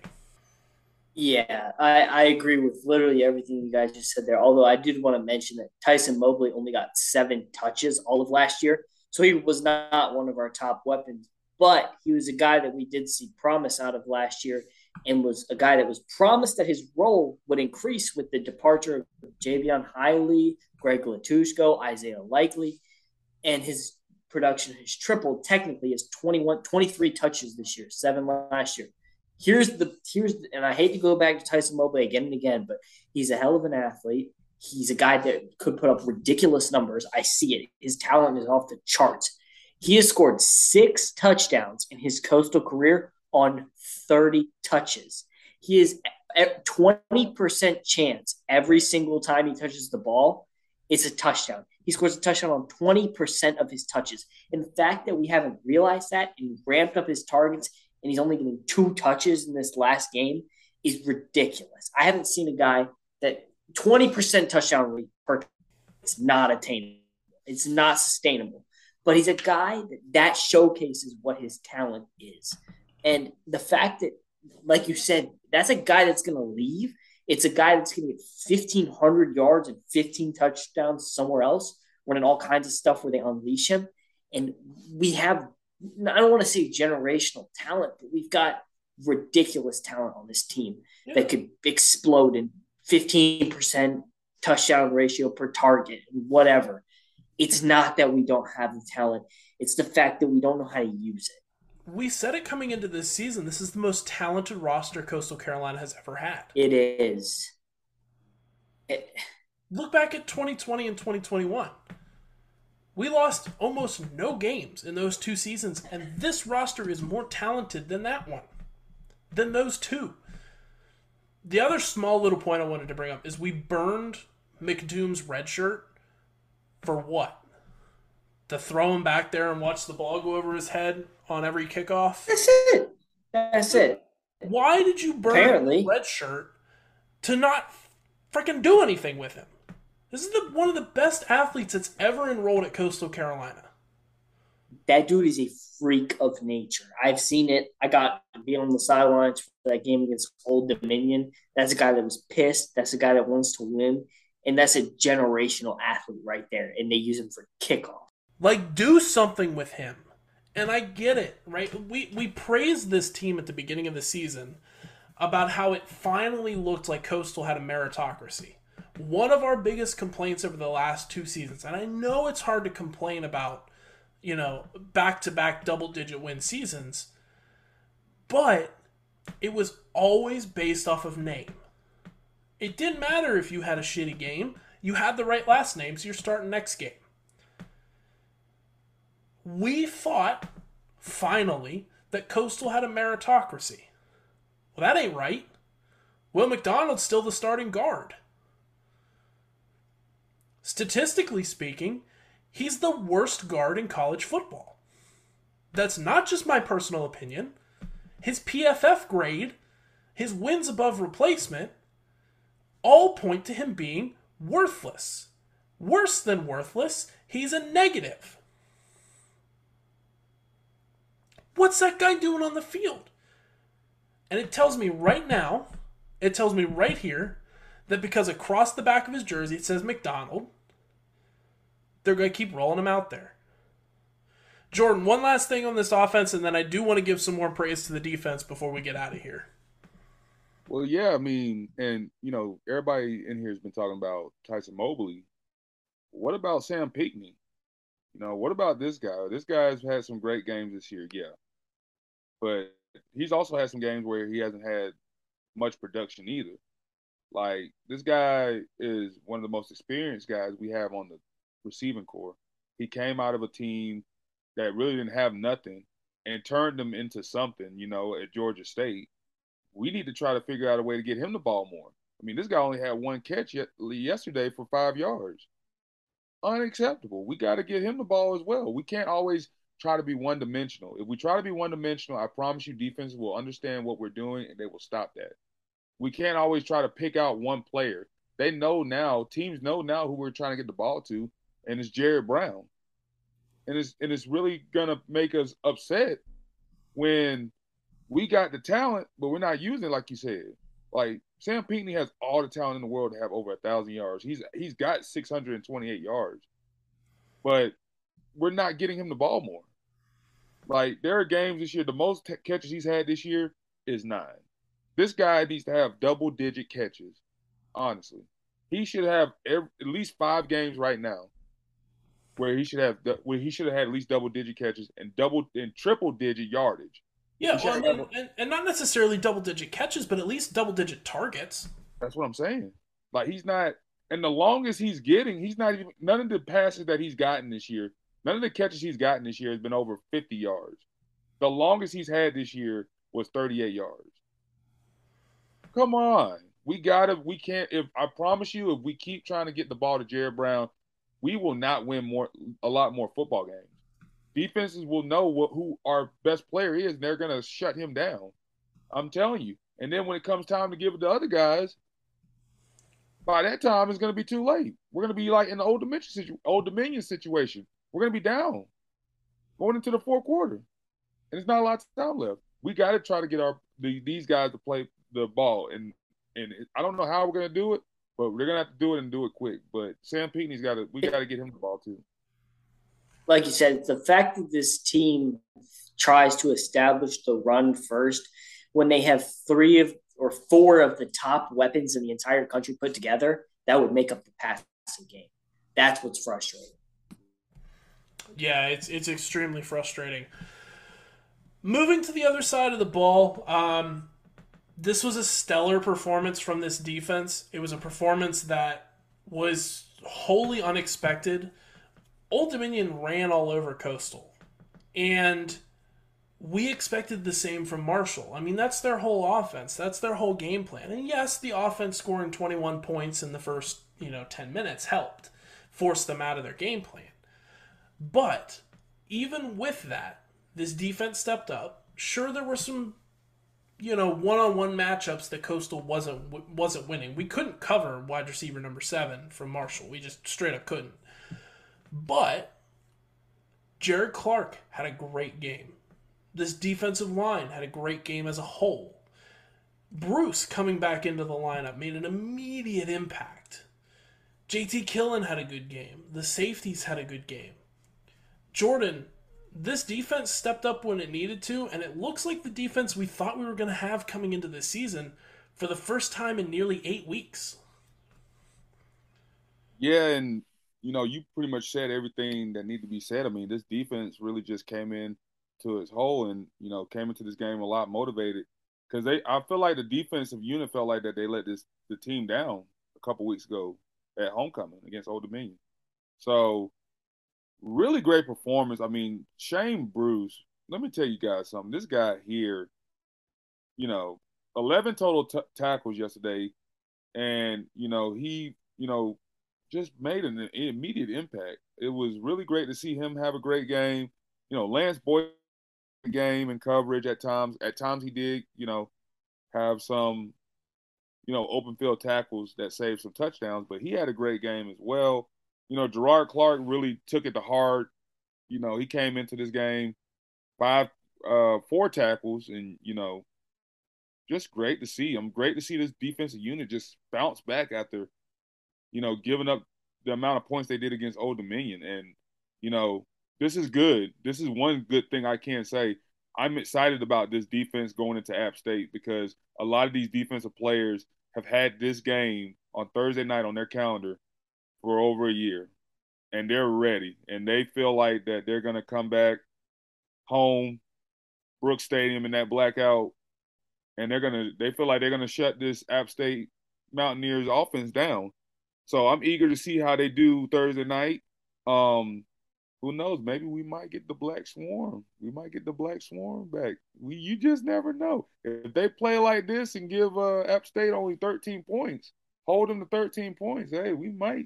Yeah, I, I agree with literally everything you guys just said there. Although I did want to mention that Tyson Mobley only got seven touches all of last year. So he was not one of our top weapons, but he was a guy that we did see promise out of last year and was a guy that was promised that his role would increase with the departure of Jaivon Heiligh, Greg Latushko, Isaiah Likely, and his production has tripled technically is 21 23 touches this year, seven last year here's the here's the, and I hate to go back to Tyson Mobley again and again, but he's a hell of an athlete. He's a guy that could put up ridiculous numbers. I see it. His talent is off the charts. He has scored six touchdowns in his coastal career on 30 touches. He is at 20% chance every single time he touches the ball, it's a touchdown. He scores a touchdown on 20% of his touches. And the fact that we haven't realized that and ramped up his targets and he's only getting two touches in this last game is ridiculous. I haven't seen a guy that 20% touchdown rate per it's not attainable. It's not sustainable. But he's a guy that that showcases what his talent is. And the fact that, like you said, that's a guy that's going to leave. It's a guy that's going to get 1,500 yards and 15 touchdowns somewhere else, running all kinds of stuff where they unleash him. And we have I don't want to say generational talent, but we've got ridiculous talent on this team yeah. that could explode in 15% touchdown ratio per target, whatever. It's not that we don't have the talent, it's the fact that we don't know how to use it. We said it coming into this season. This is the most talented roster Coastal Carolina has ever had. It is. It... Look back at 2020 and 2021. We lost almost no games in those two seasons, and this roster is more talented than that one, than those two. The other small little point I wanted to bring up is we burned McDoom's red shirt for what? To throw him back there and watch the ball go over his head on every kickoff? That's it. That's it. Why did you burn Apparently. red shirt to not freaking do anything with him? This is the, one of the best athletes that's ever enrolled at Coastal Carolina. That dude is a freak of nature. I've seen it. I got to be on the sidelines for that game against Old Dominion. That's a guy that was pissed. That's a guy that wants to win. And that's a generational athlete right there. And they use him for kickoff. Like, do something with him. And I get it, right? We we praised this team at the beginning of the season about how it finally looked like Coastal had a meritocracy one of our biggest complaints over the last two seasons, and I know it's hard to complain about, you know, back to back double digit win seasons, but it was always based off of name. It didn't matter if you had a shitty game, you had the right last name, so you're starting next game. We thought, finally, that Coastal had a meritocracy. Well, that ain't right. Will McDonald's still the starting guard statistically speaking, he's the worst guard in college football. That's not just my personal opinion. His PFF grade, his wins above replacement, all point to him being worthless. Worse than worthless, he's a negative. What's that guy doing on the field? And it tells me right now, it tells me right here, that because across the back of his jersey it says McDonald, they're going to keep rolling him out there. Jordan, one last thing on this offense, and then I do want to give some more praise to the defense before we get out of here. Well, yeah, I mean, and you know, everybody in here has been talking about Tyson Mobley. What about Sam Pinckney? You know, what about this guy? This guy's had some great games this year, yeah. But he's also had some games where he hasn't had much production either. Like this guy is one of the most experienced guys we have on the receiving core. He came out of a team that really didn't have nothing and turned them into something, you know, at Georgia State. We need to try to figure out a way to get him the ball more. I mean, this guy only had one catch yet, yesterday for five yards. Unacceptable. We got to get him the ball as well. We can't always try to be one dimensional. If we try to be one dimensional, I promise you, defense will understand what we're doing and they will stop that. We can't always try to pick out one player. They know now, teams know now who we're trying to get the ball to, and it's Jared Brown. And it's and it's really gonna make us upset when we got the talent, but we're not using it like you said. Like Sam Pinckney has all the talent in the world to have over a thousand yards. He's he's got 628 yards, but we're not getting him the ball more. Like there are games this year. The most t- catches he's had this year is nine. This guy needs to have double digit catches. Honestly, he should have every, at least five games right now where he should have where he should have had at least double digit catches and double and triple digit yardage. Yeah, well, and, and, and, not necessarily double digit catches, but at least double digit targets. That's what I'm saying. Like he's not, and the longest he's getting, he's not even none of the passes that he's gotten this year, none of the catches he's gotten this year has been over 50 yards. The longest he's had this year was 38 yards. Come on. We gotta, we can't, if I promise you, if we keep trying to get the ball to Jared Brown, we will not win more, a lot more football games. Defenses will know what, who our best player is, and they're gonna shut him down. I'm telling you. And then when it comes time to give it to other guys, by that time it's gonna be too late. We're gonna be like in the old Dominion situ- old Dominion situation. We're gonna be down going into the fourth quarter, and it's not a lot of time left. We got to try to get our the, these guys to play the ball. And and I don't know how we're gonna do it, but we're gonna have to do it and do it quick. But Sam Pinckney's got to we got to get him the ball too. Like you said, the fact that this team tries to establish the run first when they have three of or four of the top weapons in the entire country put together, that would make up the passing game. That's what's frustrating. Yeah, it's it's extremely frustrating. Moving to the other side of the ball, um, this was a stellar performance from this defense. It was a performance that was wholly unexpected. Old Dominion ran all over Coastal. And we expected the same from Marshall. I mean, that's their whole offense. That's their whole game plan. And yes, the offense scoring 21 points in the first, you know, 10 minutes helped force them out of their game plan. But even with that, this defense stepped up. Sure there were some you know one-on-one matchups that Coastal wasn't wasn't winning. We couldn't cover wide receiver number seven from Marshall. We just straight up couldn't. But Jared Clark had a great game. This defensive line had a great game as a whole. Bruce coming back into the lineup made an immediate impact. JT Killen had a good game. The safeties had a good game. Jordan this defense stepped up when it needed to, and it looks like the defense we thought we were going to have coming into this season for the first time in nearly eight weeks. Yeah, and you know, you pretty much said everything that needed to be said. I mean, this defense really just came in to its hole and you know, came into this game a lot motivated because they. I feel like the defensive unit felt like that they let this the team down a couple weeks ago at homecoming against Old Dominion. So really great performance. I mean, Shane Bruce, let me tell you guys something. This guy here, you know, 11 total t- tackles yesterday. And, you know, he, you know, just made an immediate impact. It was really great to see him have a great game. You know, Lance Boyd game and coverage at times. At times he did, you know, have some, you know, open field tackles that saved some touchdowns, but he had a great game as well you know, Gerard Clark really took it to heart. You know, he came into this game five, uh, four tackles, and you know, just great to see. I'm great to see this defensive unit just bounce back after, you know, giving up the amount of points they did against Old Dominion, and you know, this is good. This is one good thing I can say. I'm excited about this defense going into App State because a lot of these defensive players have had this game on Thursday night on their calendar for over a year and they're ready and they feel like that they're going to come back home Brooks Stadium in that blackout and they're going to they feel like they're going to shut this App State Mountaineers offense down. So I'm eager to see how they do Thursday night. Um who knows? Maybe we might get the Black Swarm. We might get the Black Swarm back. We you just never know. If they play like this and give uh, App State only 13 points, hold them to 13 points. Hey, we might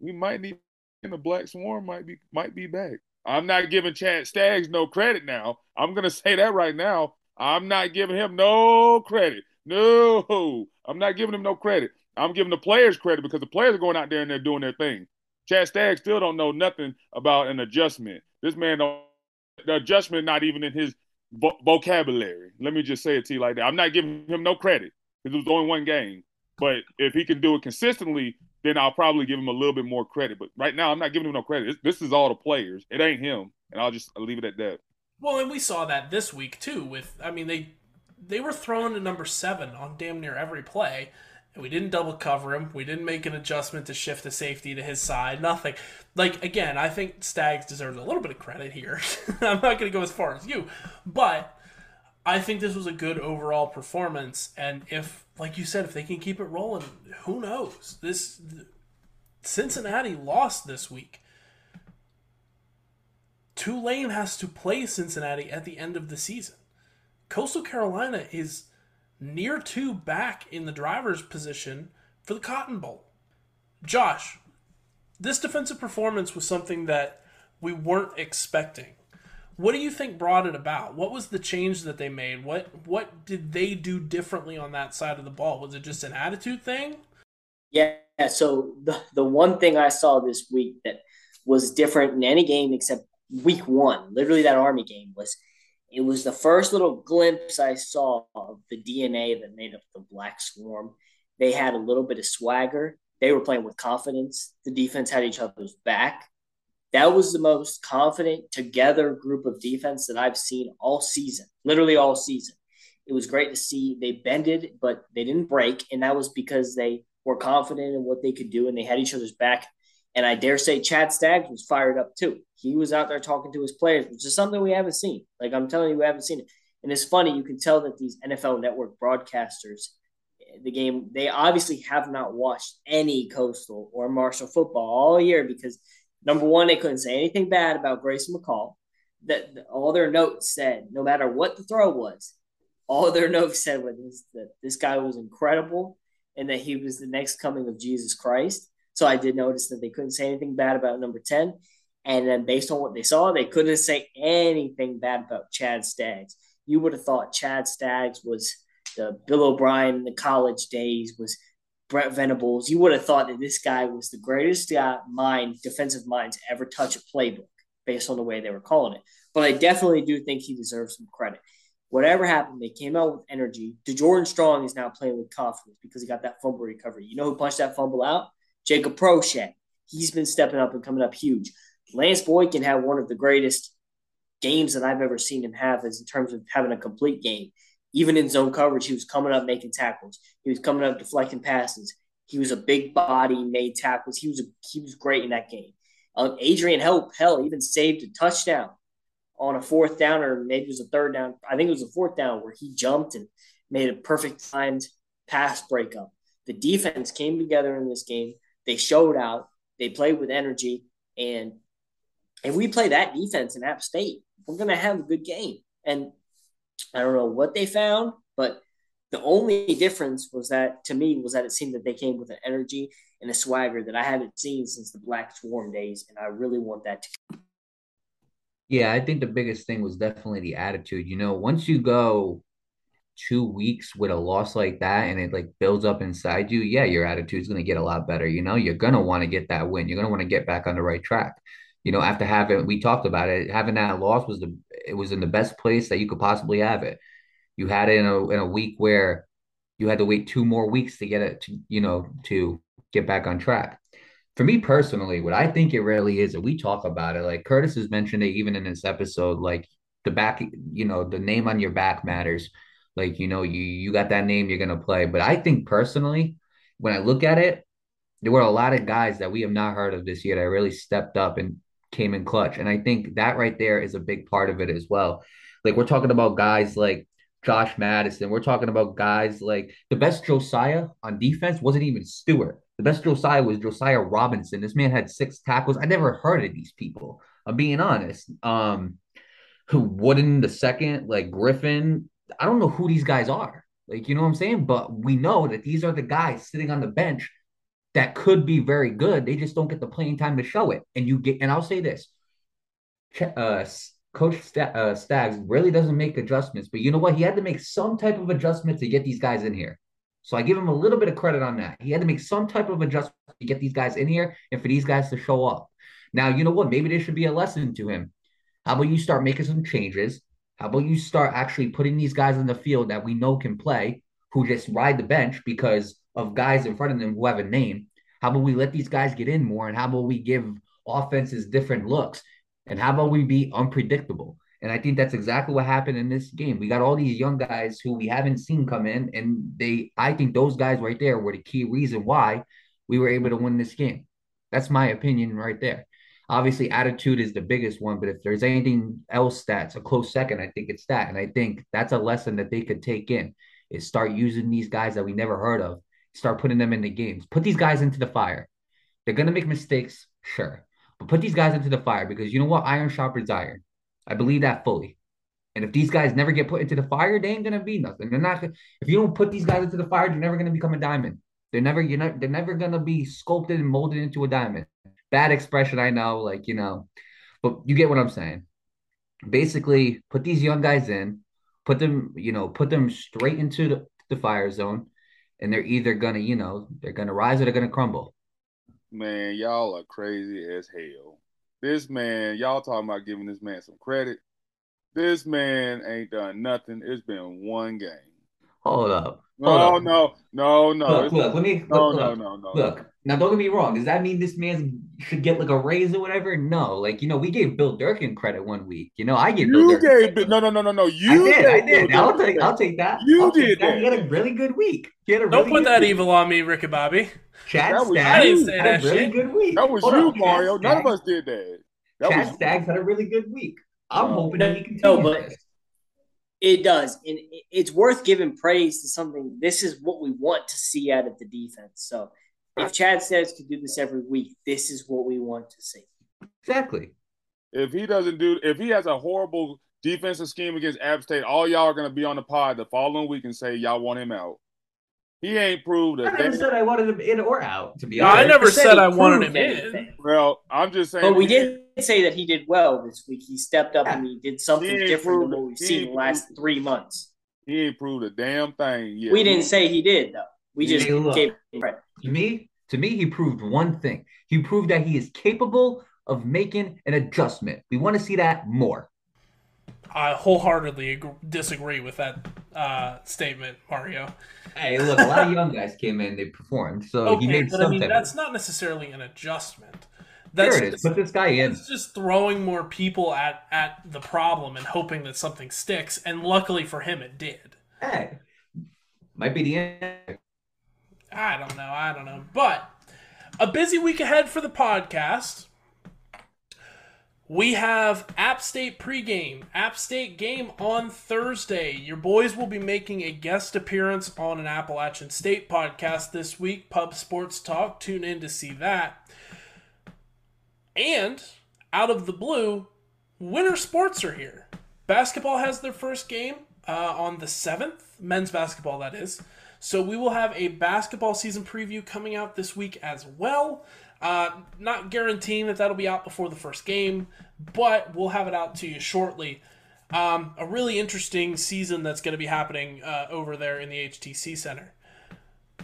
we might need the Black Swarm might be might be back. I'm not giving Chad Staggs no credit now. I'm gonna say that right now. I'm not giving him no credit. No, I'm not giving him no credit. I'm giving the players credit because the players are going out there and they're doing their thing. Chad Staggs still don't know nothing about an adjustment. This man don't the adjustment not even in his vo- vocabulary. Let me just say it to you like that. I'm not giving him no credit because it was only one game. But if he can do it consistently, then I'll probably give him a little bit more credit. But right now, I'm not giving him no credit. This, this is all the players. It ain't him, and I'll just leave it at that. Well, and we saw that this week too. With I mean, they they were throwing to number seven on damn near every play. We didn't double cover him. We didn't make an adjustment to shift the safety to his side. Nothing. Like again, I think Staggs deserves a little bit of credit here. I'm not going to go as far as you, but I think this was a good overall performance. And if, like you said, if they can keep it rolling, who knows? This Cincinnati lost this week. Tulane has to play Cincinnati at the end of the season. Coastal Carolina is near two back in the driver's position for the Cotton Bowl. Josh, this defensive performance was something that we weren't expecting. What do you think brought it about? What was the change that they made? What what did they do differently on that side of the ball? Was it just an attitude thing? Yeah, so the the one thing I saw this week that was different in any game except week 1, literally that Army game was it was the first little glimpse I saw of the DNA that made up the Black Swarm. They had a little bit of swagger. They were playing with confidence. The defense had each other's back. That was the most confident together group of defense that I've seen all season, literally all season. It was great to see. They bended, but they didn't break. And that was because they were confident in what they could do and they had each other's back. And I dare say Chad Staggs was fired up too. He was out there talking to his players, which is something we haven't seen. Like I'm telling you, we haven't seen it. And it's funny, you can tell that these NFL network broadcasters, the game, they obviously have not watched any coastal or Marshall football all year because number one, they couldn't say anything bad about Grayson McCall. That all their notes said, no matter what the throw was, all their notes said was that this guy was incredible and that he was the next coming of Jesus Christ. So I did notice that they couldn't say anything bad about number 10. And then based on what they saw, they couldn't say anything bad about Chad Staggs. You would have thought Chad Staggs was the Bill O'Brien in the college days, was Brent Venables. You would have thought that this guy was the greatest uh, mind, defensive mind to ever touch a playbook based on the way they were calling it. But I definitely do think he deserves some credit. Whatever happened, they came out with energy. DeJordan Strong is now playing with confidence because he got that fumble recovery. You know who punched that fumble out? Jacob Prochet. He's been stepping up and coming up huge. Lance Boykin had one of the greatest games that I've ever seen him have is in terms of having a complete game. Even in zone coverage, he was coming up making tackles. He was coming up deflecting passes. He was a big body, made tackles. He was a, he was great in that game. Um, Adrian Hell, hell even saved a touchdown on a fourth down, or maybe it was a third down. I think it was a fourth down where he jumped and made a perfect timed pass breakup. The defense came together in this game. They showed out. They played with energy, and if we play that defense in App State, we're going to have a good game. And I don't know what they found, but the only difference was that to me was that it seemed that they came with an energy and a swagger that I haven't seen since the Black Swarm days, and I really want that to. Yeah, I think the biggest thing was definitely the attitude. You know, once you go two weeks with a loss like that and it like builds up inside you, yeah, your attitude's gonna get a lot better. You know, you're gonna want to get that win. You're gonna want to get back on the right track you know, after having we talked about it, having that loss was the it was in the best place that you could possibly have it. You had it in a in a week where you had to wait two more weeks to get it to you know to get back on track. For me personally, what I think it really is, and we talk about it, like Curtis has mentioned it even in this episode, like the back, you know, the name on your back matters. Like, you know, you you got that name, you're gonna play. But I think personally, when I look at it, there were a lot of guys that we have not heard of this year that really stepped up and came in clutch. And I think that right there is a big part of it as well. Like we're talking about guys like Josh Madison. We're talking about guys like the best Josiah on defense wasn't even Stewart. The best Josiah was Josiah Robinson. This man had six tackles. I never heard of these people. I'm being honest. Um, who Wooden the second, like Griffin. I don't know who these guys are. Like, you know what I'm saying? But we know that these are the guys sitting on the bench that could be very good. They just don't get the playing time to show it. And you get, and I'll say this uh, Coach uh, Staggs really doesn't make adjustments, but you know what? He had to make some type of adjustment to get these guys in here. So I give him a little bit of credit on that. He had to make some type of adjustment to get these guys in here and for these guys to show up. Now, you know what? Maybe there should be a lesson to him. How about you start making some changes? How about you start actually putting these guys in the field that we know can play, who just ride the bench because of guys in front of them who have a name? How about we let these guys get in more? And how about we give offenses different looks? And how about we be unpredictable? And I think that's exactly what happened in this game. We got all these young guys who we haven't seen come in, and they I think those guys right there were the key reason why we were able to win this game. That's my opinion right there. Obviously, attitude is the biggest one, but if there's anything else that's a close second, I think it's that. And I think that's a lesson that they could take in is start using these guys that we never heard of, start putting them in the games, put these guys into the fire. They're gonna make mistakes, sure. But put these guys into the fire because you know what? Iron sharpens iron. I believe that fully. And if these guys never get put into the fire, they ain't gonna be nothing. They're not. If you don't put these guys into the fire, they're never gonna become a diamond. They're never. You're not. They're never gonna be sculpted and molded into a diamond. Bad expression, I know. Like you know, but you get what I'm saying. Basically, put these young guys in, put them. You know, put them straight into the, the fire zone, and they're either gonna, you know, they're gonna rise or they're gonna crumble. Man, y'all are crazy as hell. This man, y'all talking about giving this man some credit. This man ain't done nothing. It's been one game. Hold up. Hold no, up. no, no, no. Look, look, let me. No, look, no, no, no. Look, now don't get me wrong. Does that mean this man should get like a raise or whatever? No, like you know, we gave Bill Durkin credit one week. You know, I gave you Bill Durkin. Gave, no, no, no, no, no. You I did. I did. I'll take. I'll take that. You I'll did that. that. He had a really good week. He had a don't really put that week. evil on me, Ricky Bobby. Chad that was Staggs you. Had that a really shit. good week. That was Hold you, on, Mario. Chad None of us did that. That Chad was Staggs had a really good week. I'm No. hoping that he continues. No, but- this. It does, and it's worth giving praise to something. This is what we want to see out of the defense. So, if Chad says to do this every week, this is what we want to see. exactly. if he doesn't do if he has a horrible defensive scheme against App State, all y'all are gonna be on the pod the following week and say y'all want him out. He ain't proved a I never said I wanted him in or out. To be No, I honest, never said said I wanted him proved in. Well, I'm just saying. But we did say that he did well this week. He stepped up and he did something He different than what we've seen the last three months. He ain't proved a damn thing yet. We didn't say he did though. We just Hey, look. gave him to me, to me, he proved one thing. He proved that he is capable of making an adjustment. We want to see that more. I wholeheartedly ag- disagree with that uh, statement, Mario. Hey, look, a lot of young guys came in, they performed, so he Okay, made but I mean that's not necessarily an adjustment. That's There it is. just, Put this guy in. that's just throwing more people at at the problem and hoping that something sticks. And luckily for him, it did. Hey, might be the end. I don't know. I don't know. But a busy week ahead for the podcast. We have App State pregame, App State game on Thursday. Your boys will be making a guest appearance on an Appalachian State podcast this week, Pub Sports Talk. Tune in to see that. And out of the blue, winter sports are here. Basketball has their first game uh, on the 7th, men's basketball, that is. So we will have a basketball season preview coming out this week as well. Uh, not guaranteeing that that'll be out before the first game, but we'll have it out to you shortly. Um, a really interesting season that's going to be happening uh, over there in the HTC Center.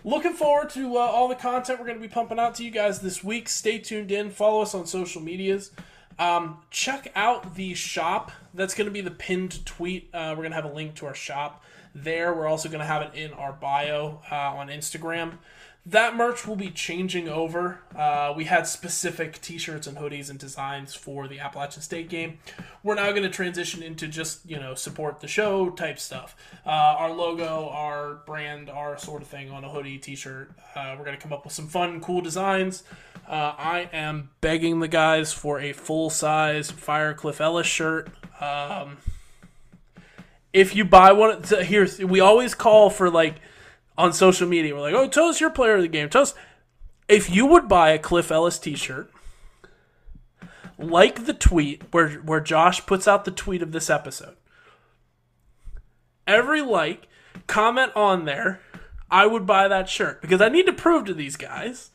Looking forward to uh, all the content we're going to be pumping out to you guys this week. Stay tuned in. Follow us on social medias. Um, check out the shop. That's going to be the pinned tweet. Uh, we're going to have a link to our shop there. We're also going to have it in our bio uh, on Instagram. That merch will be changing over. Uh, we had specific t-shirts and hoodies and designs for the Appalachian State game. We're now going to transition into just you know support the show type stuff. Uh, our logo, our brand, our sort of thing on a hoodie, t-shirt. Uh, we're going to come up with some fun, cool designs. Uh, I am begging the guys for a full-size Fire Cliff Ellis shirt. Um, if you buy one, so here we always call for like on social media. We're like, oh, tell us your player of the game. Tell us if you would buy a Cliff Ellis T-shirt. Like the tweet where where Josh puts out the tweet of this episode. Every like, comment on there, I would buy that shirt because I need to prove to these guys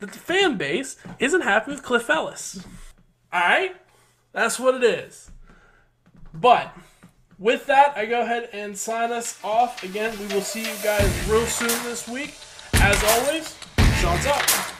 that the fan base isn't happy with Cliff Ellis. All right. That's what it is. But with that, I go ahead and sign us off. Again, we will see you guys real soon this week. As always, Chants up.